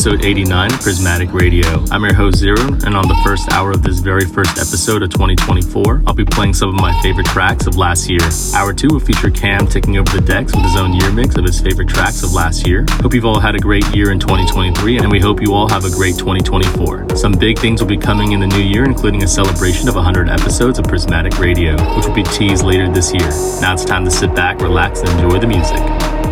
episode 89 Prismatic Radio. I'm your host, Xeroh, and on the first hour of this very first episode of 2024, I'll be playing some of my favorite tracks of last year. Hour 2 will feature Cam taking over the decks with his own year mix of his favorite tracks of last year. Hope you've all had a great year in 2023, and we hope you all have a great 2024. Some big things will be coming in the new year, including a celebration of 100 episodes of Prismatic Radio, which will be teased later this year. Now it's time to sit back, relax, and enjoy the music.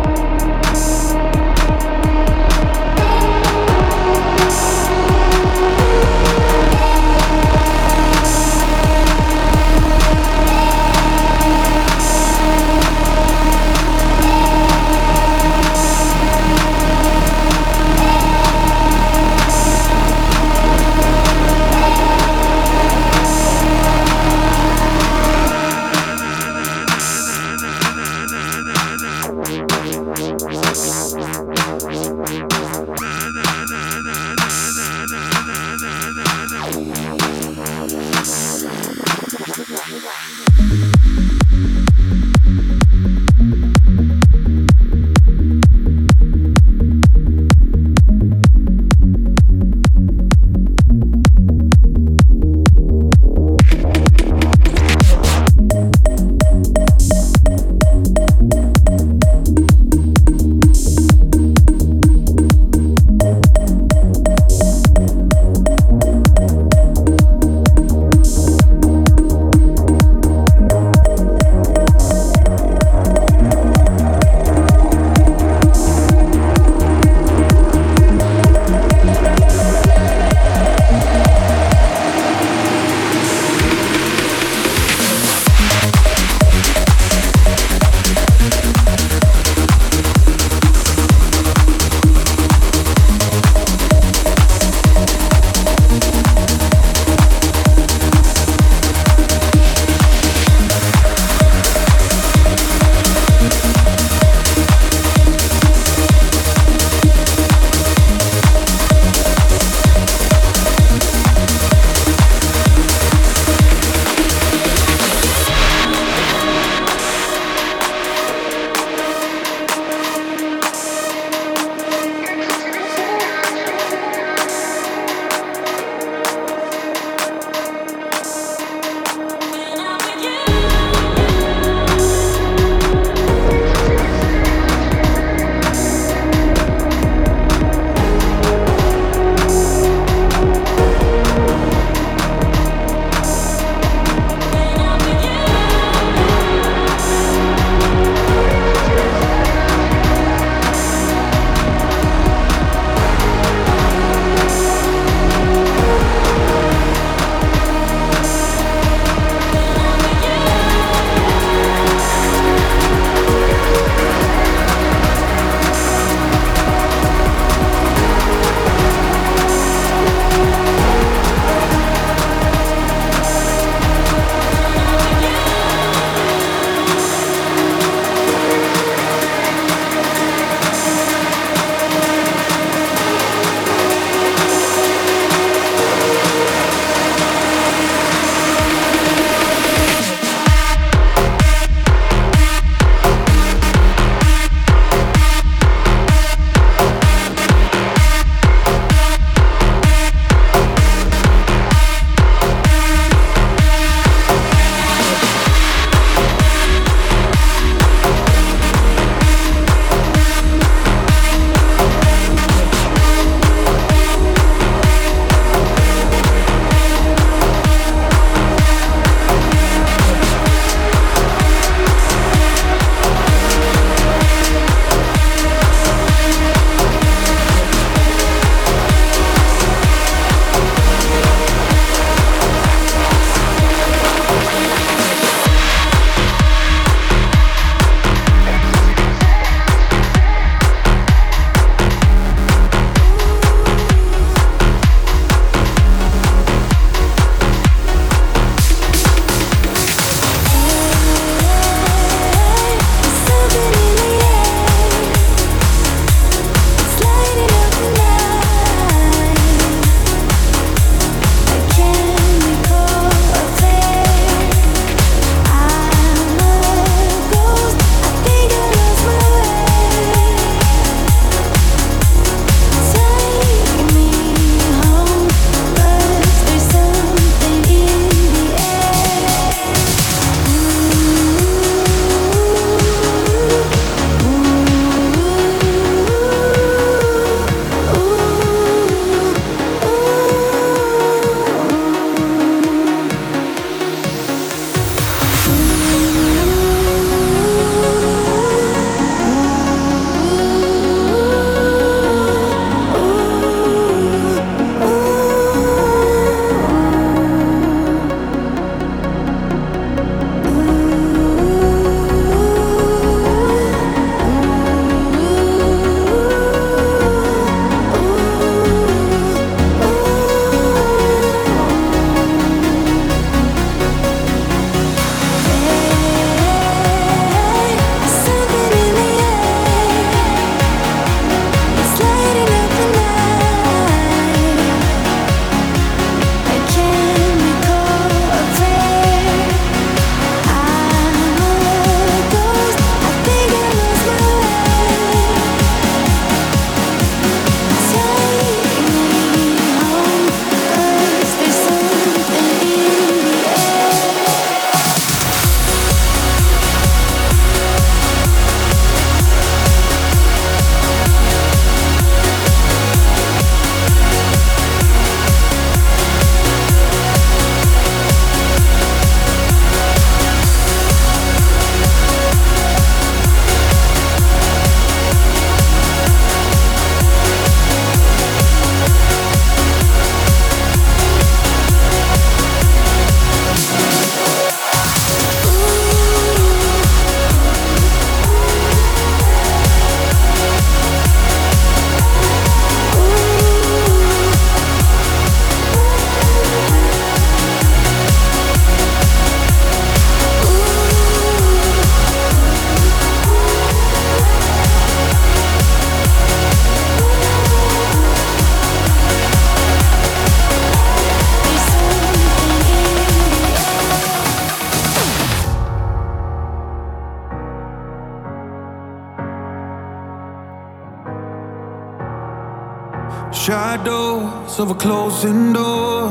of a closing door.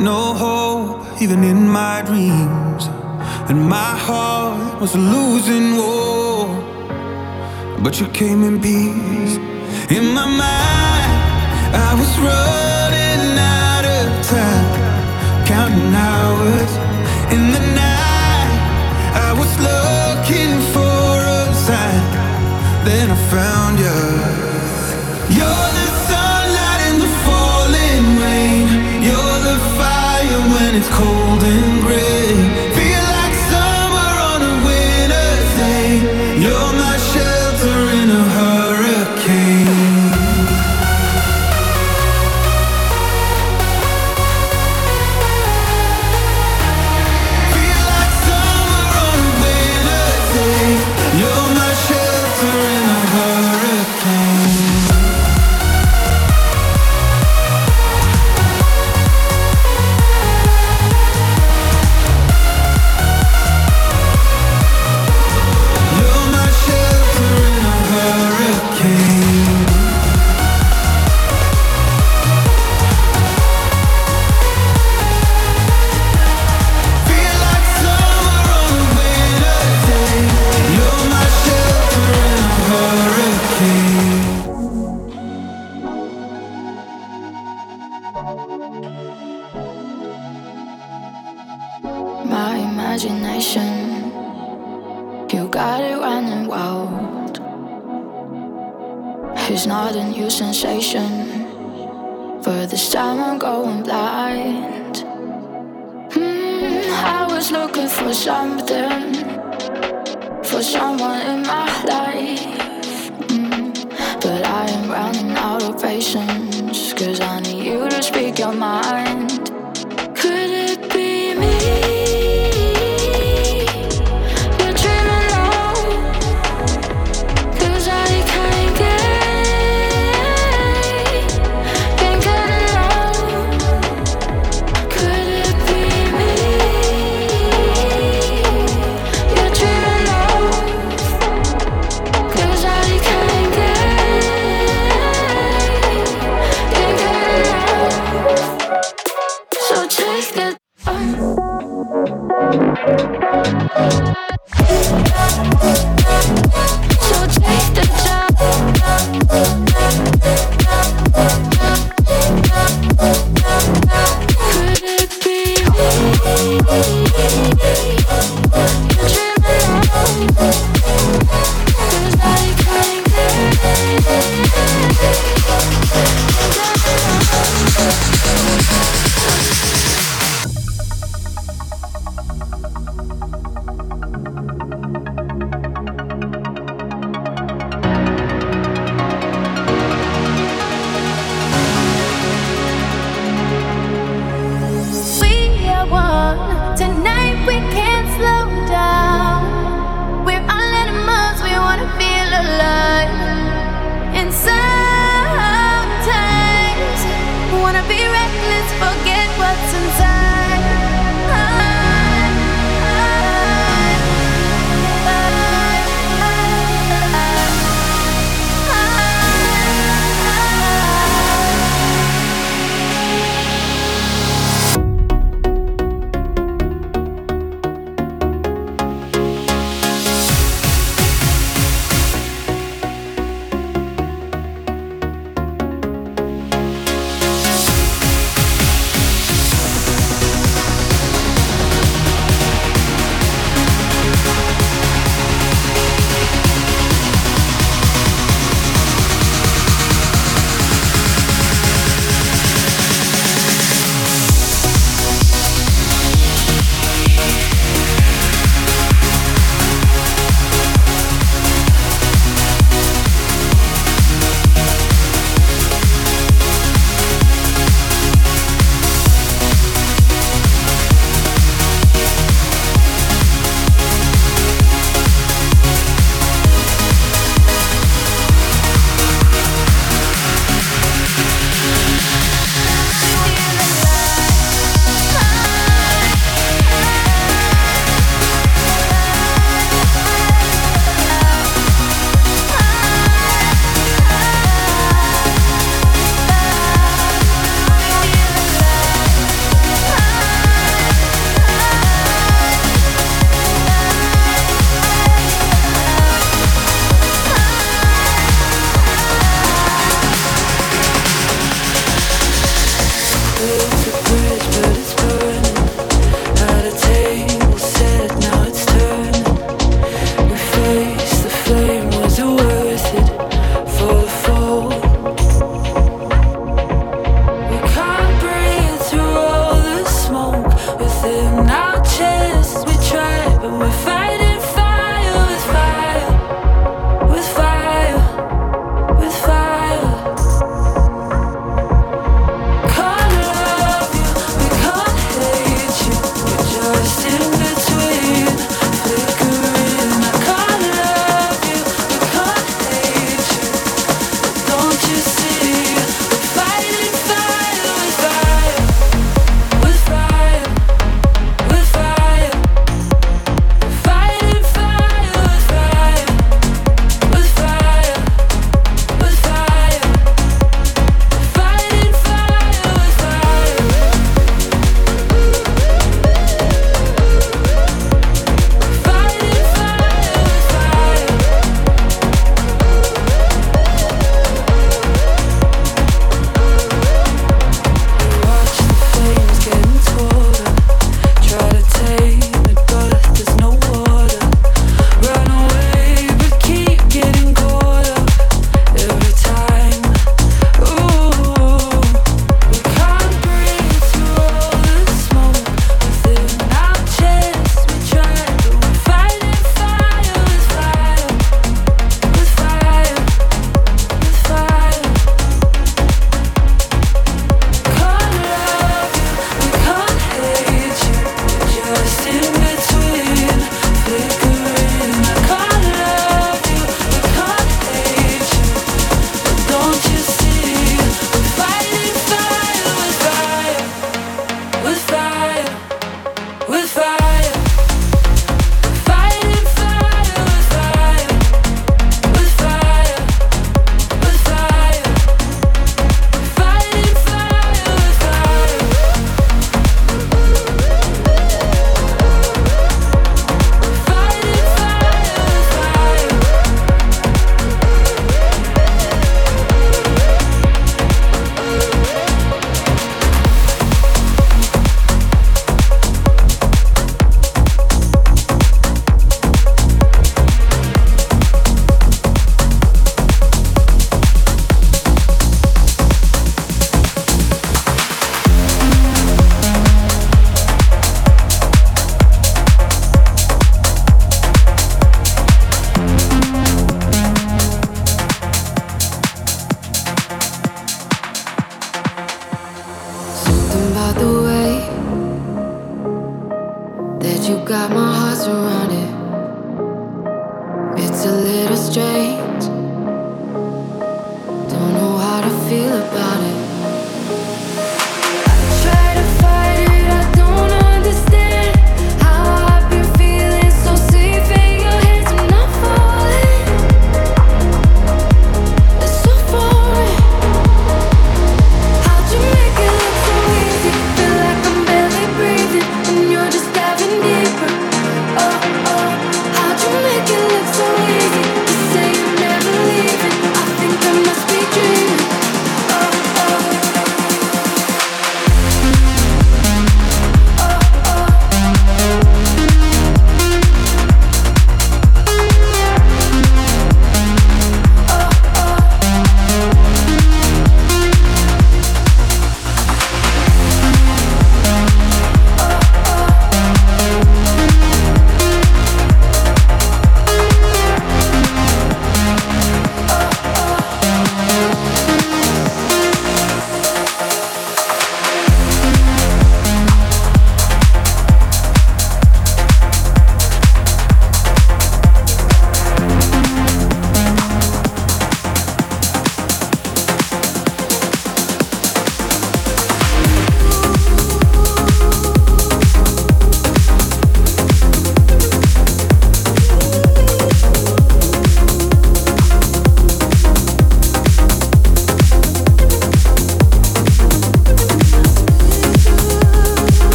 No hope, even in my dreams. And my heart was a losing war. But you came in peace. In my mind, I was running out of time, counting hours. In the night, I was looking for a sign. Then I found you. You're it's cold and what's inside.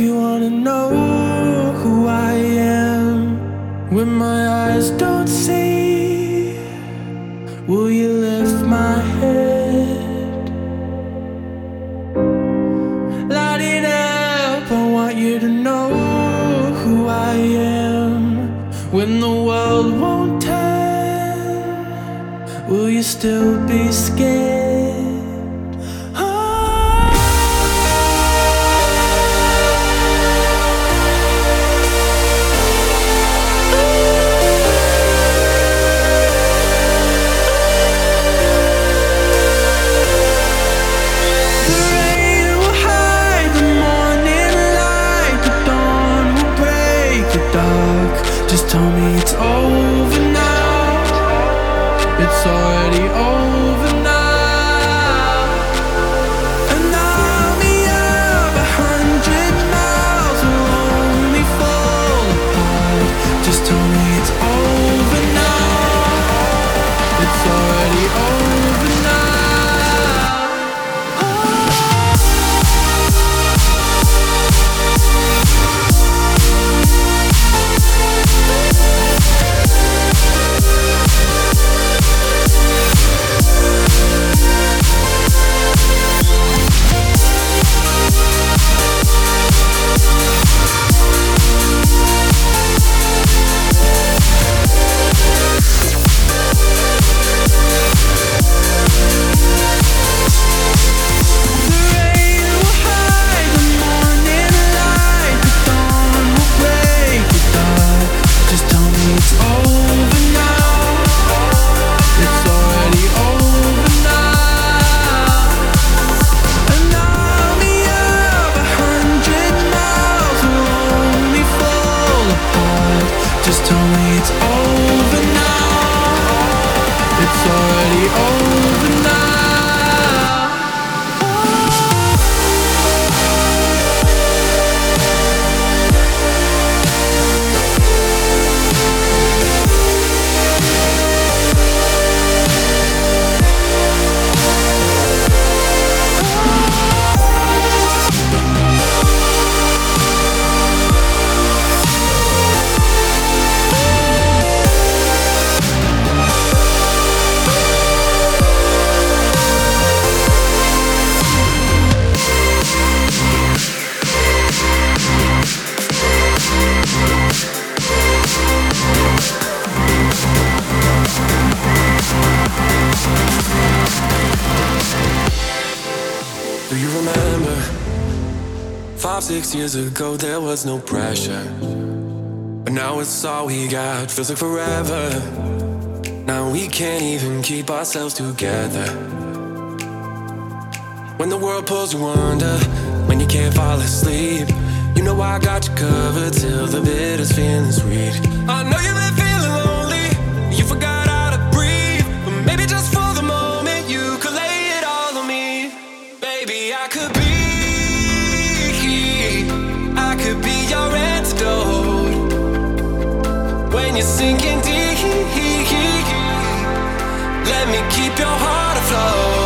you wanna know who I am, when my eyes don't see, will you lift my head? Light it up, I want you to know who I am, when the world won't turn, will you still be scared? feels like forever. Now we can't even keep ourselves together. When the world pulls you under keep your heart afloat.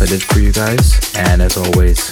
I did for you guys, and as always,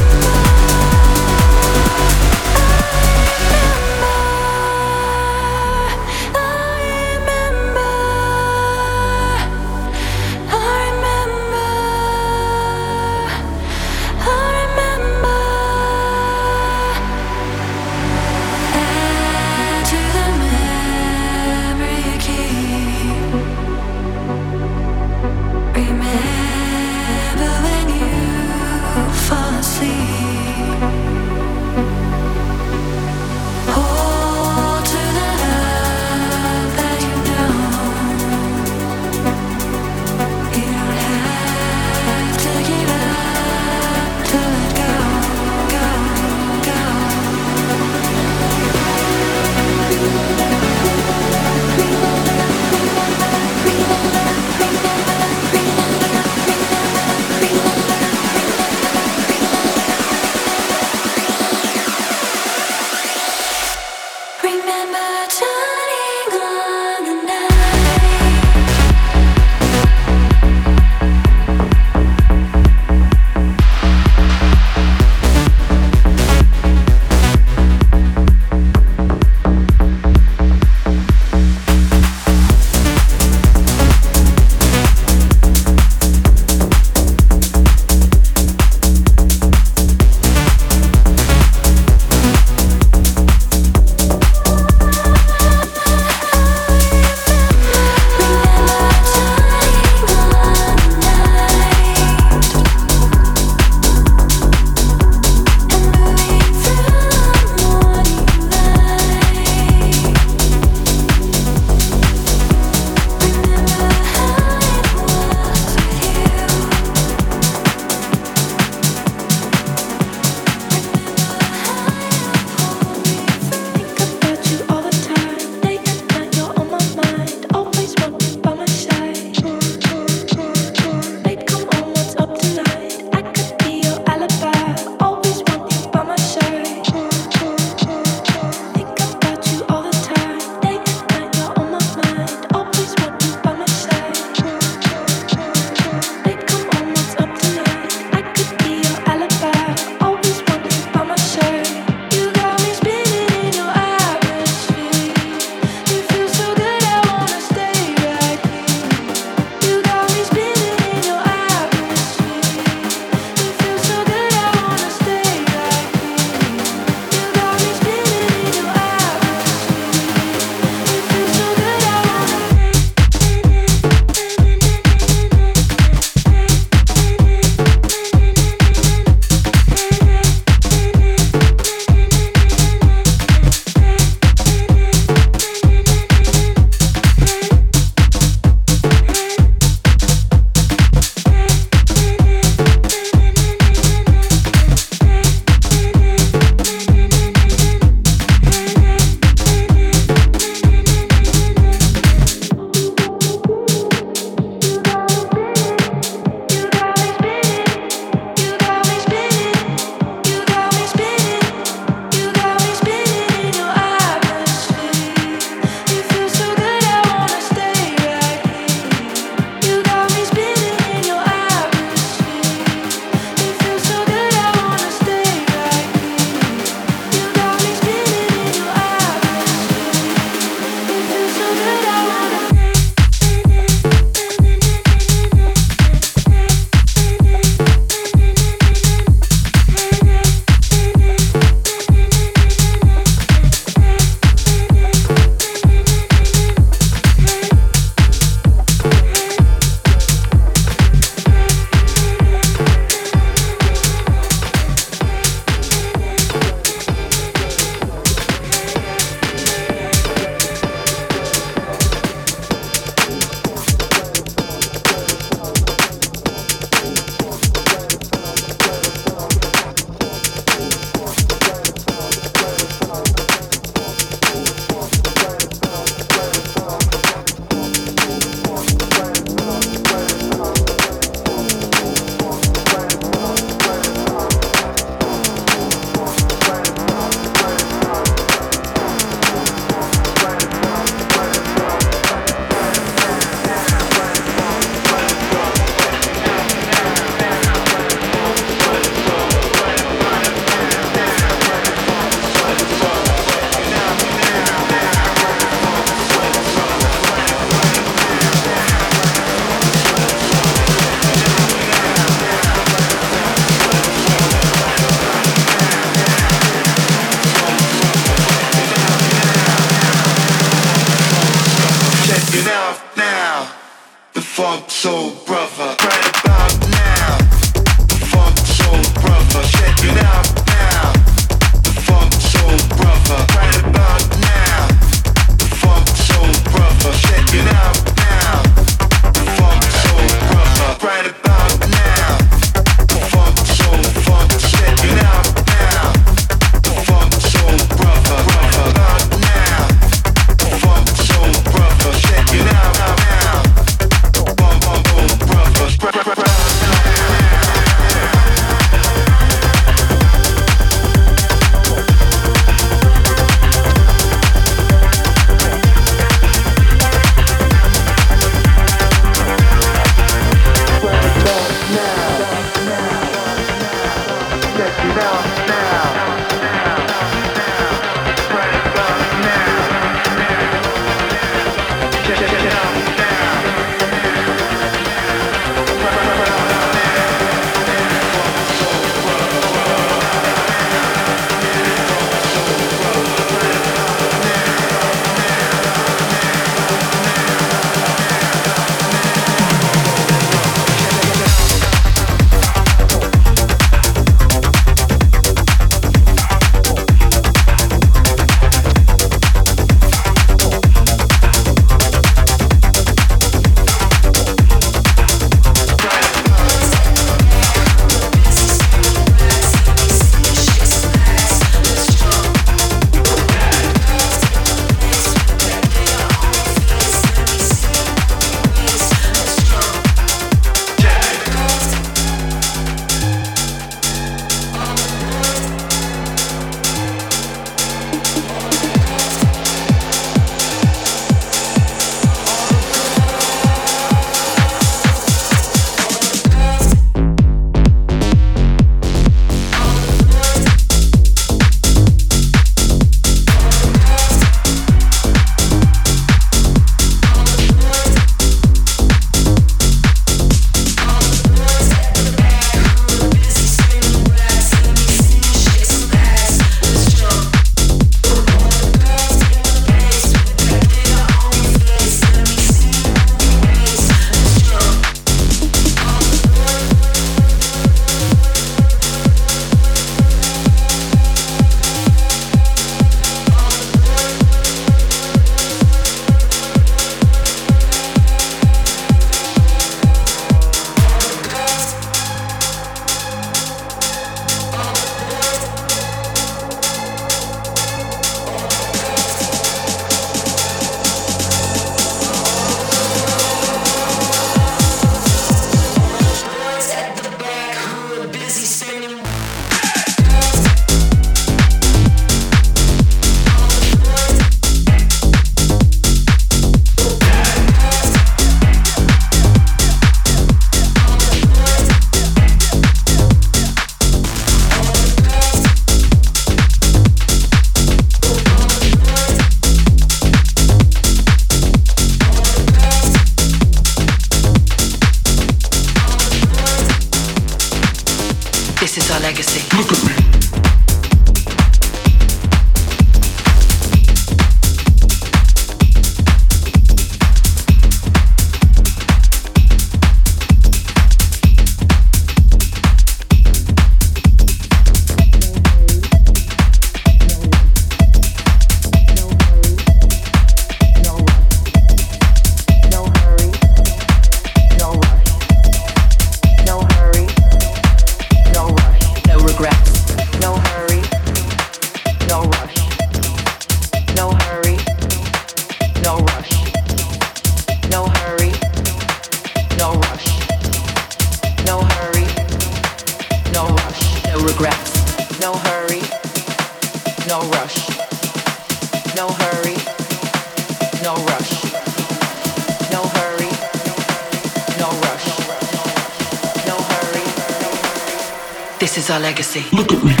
legacy. Look at me.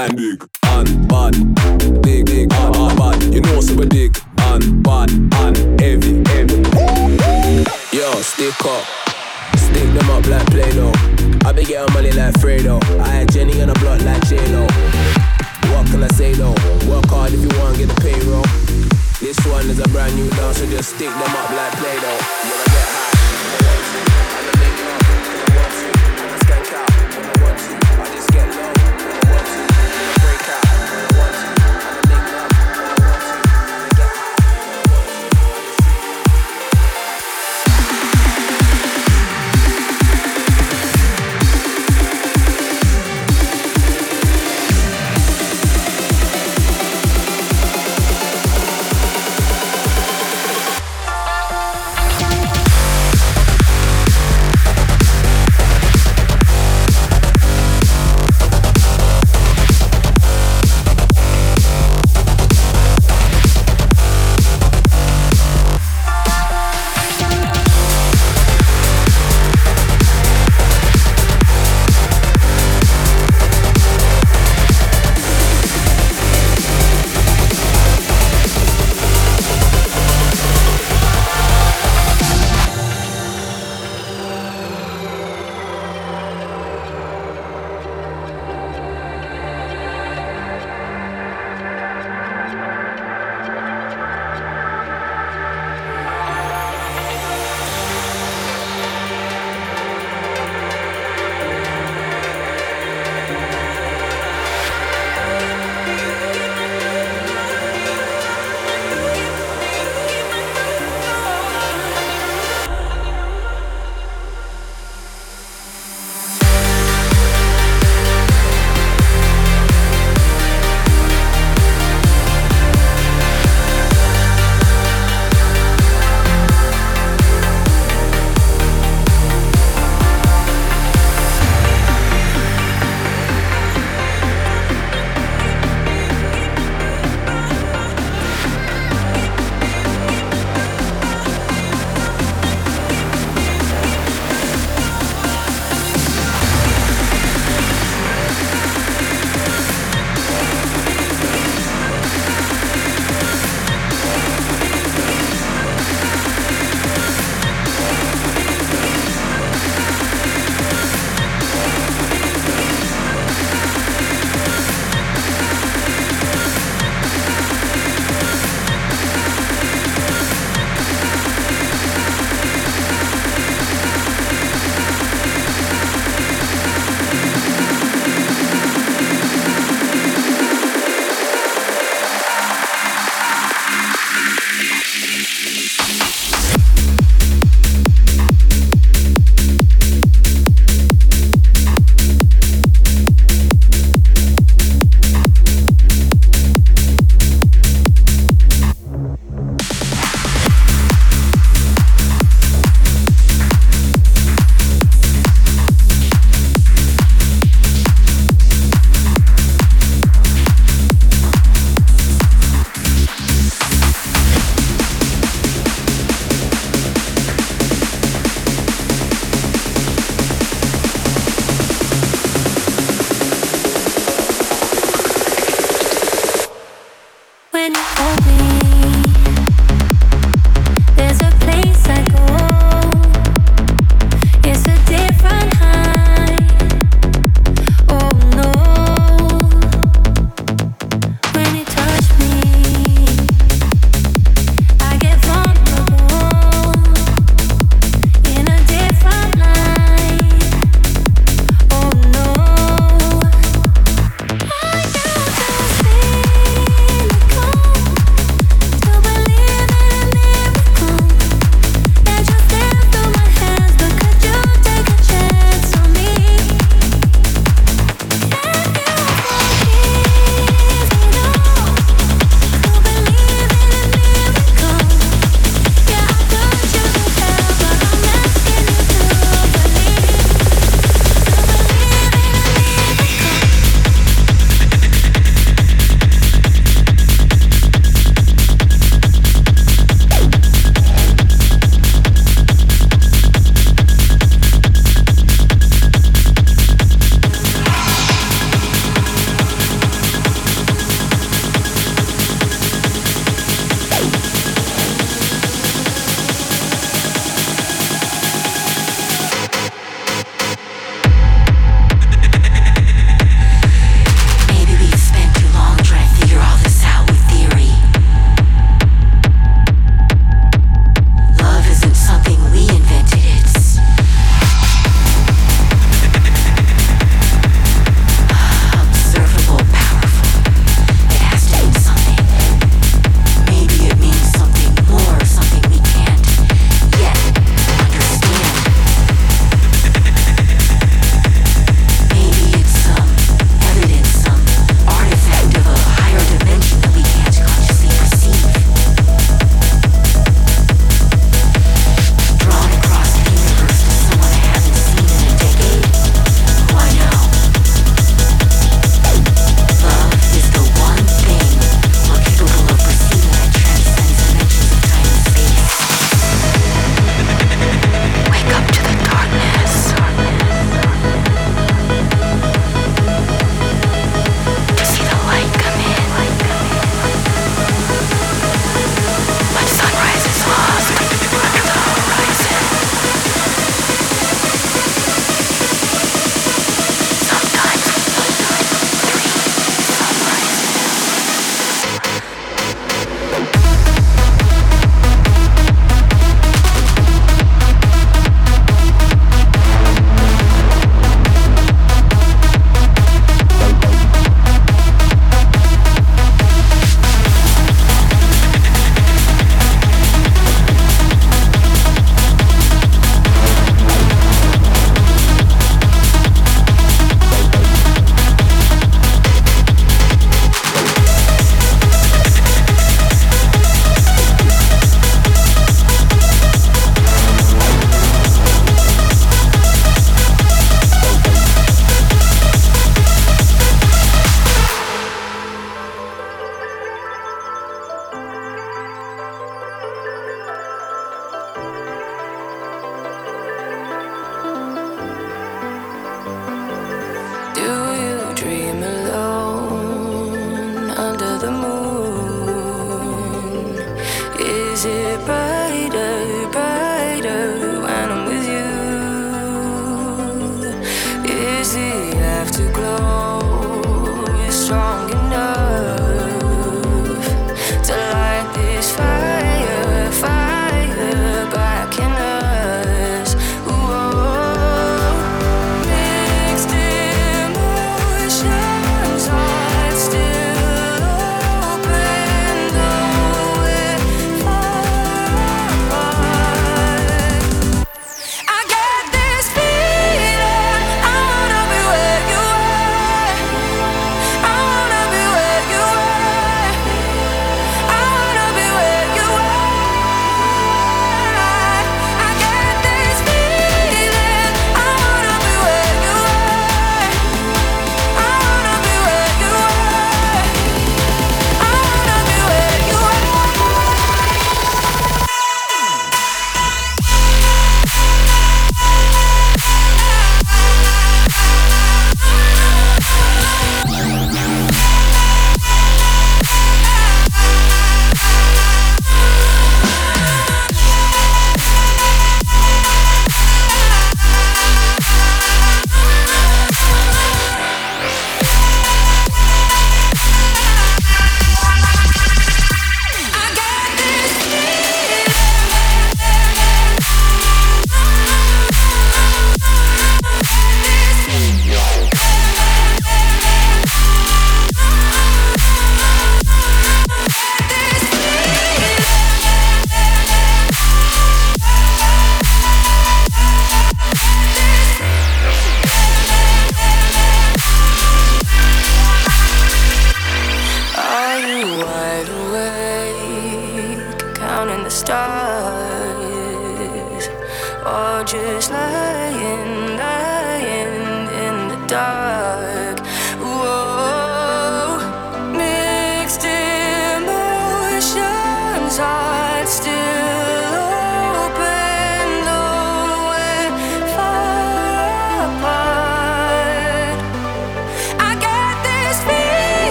klein büyük bad Dik dik bad bad bad You know so we dik An bad and heavy heavy. Yo stick up. Stick them up like Play-Doh. I be getting money like Fredo. I had Jenny on the block like J-Lo. What can I say though? Work hard if you want get the payroll. This one is a brand new dance so just stick them up like Play-Doh.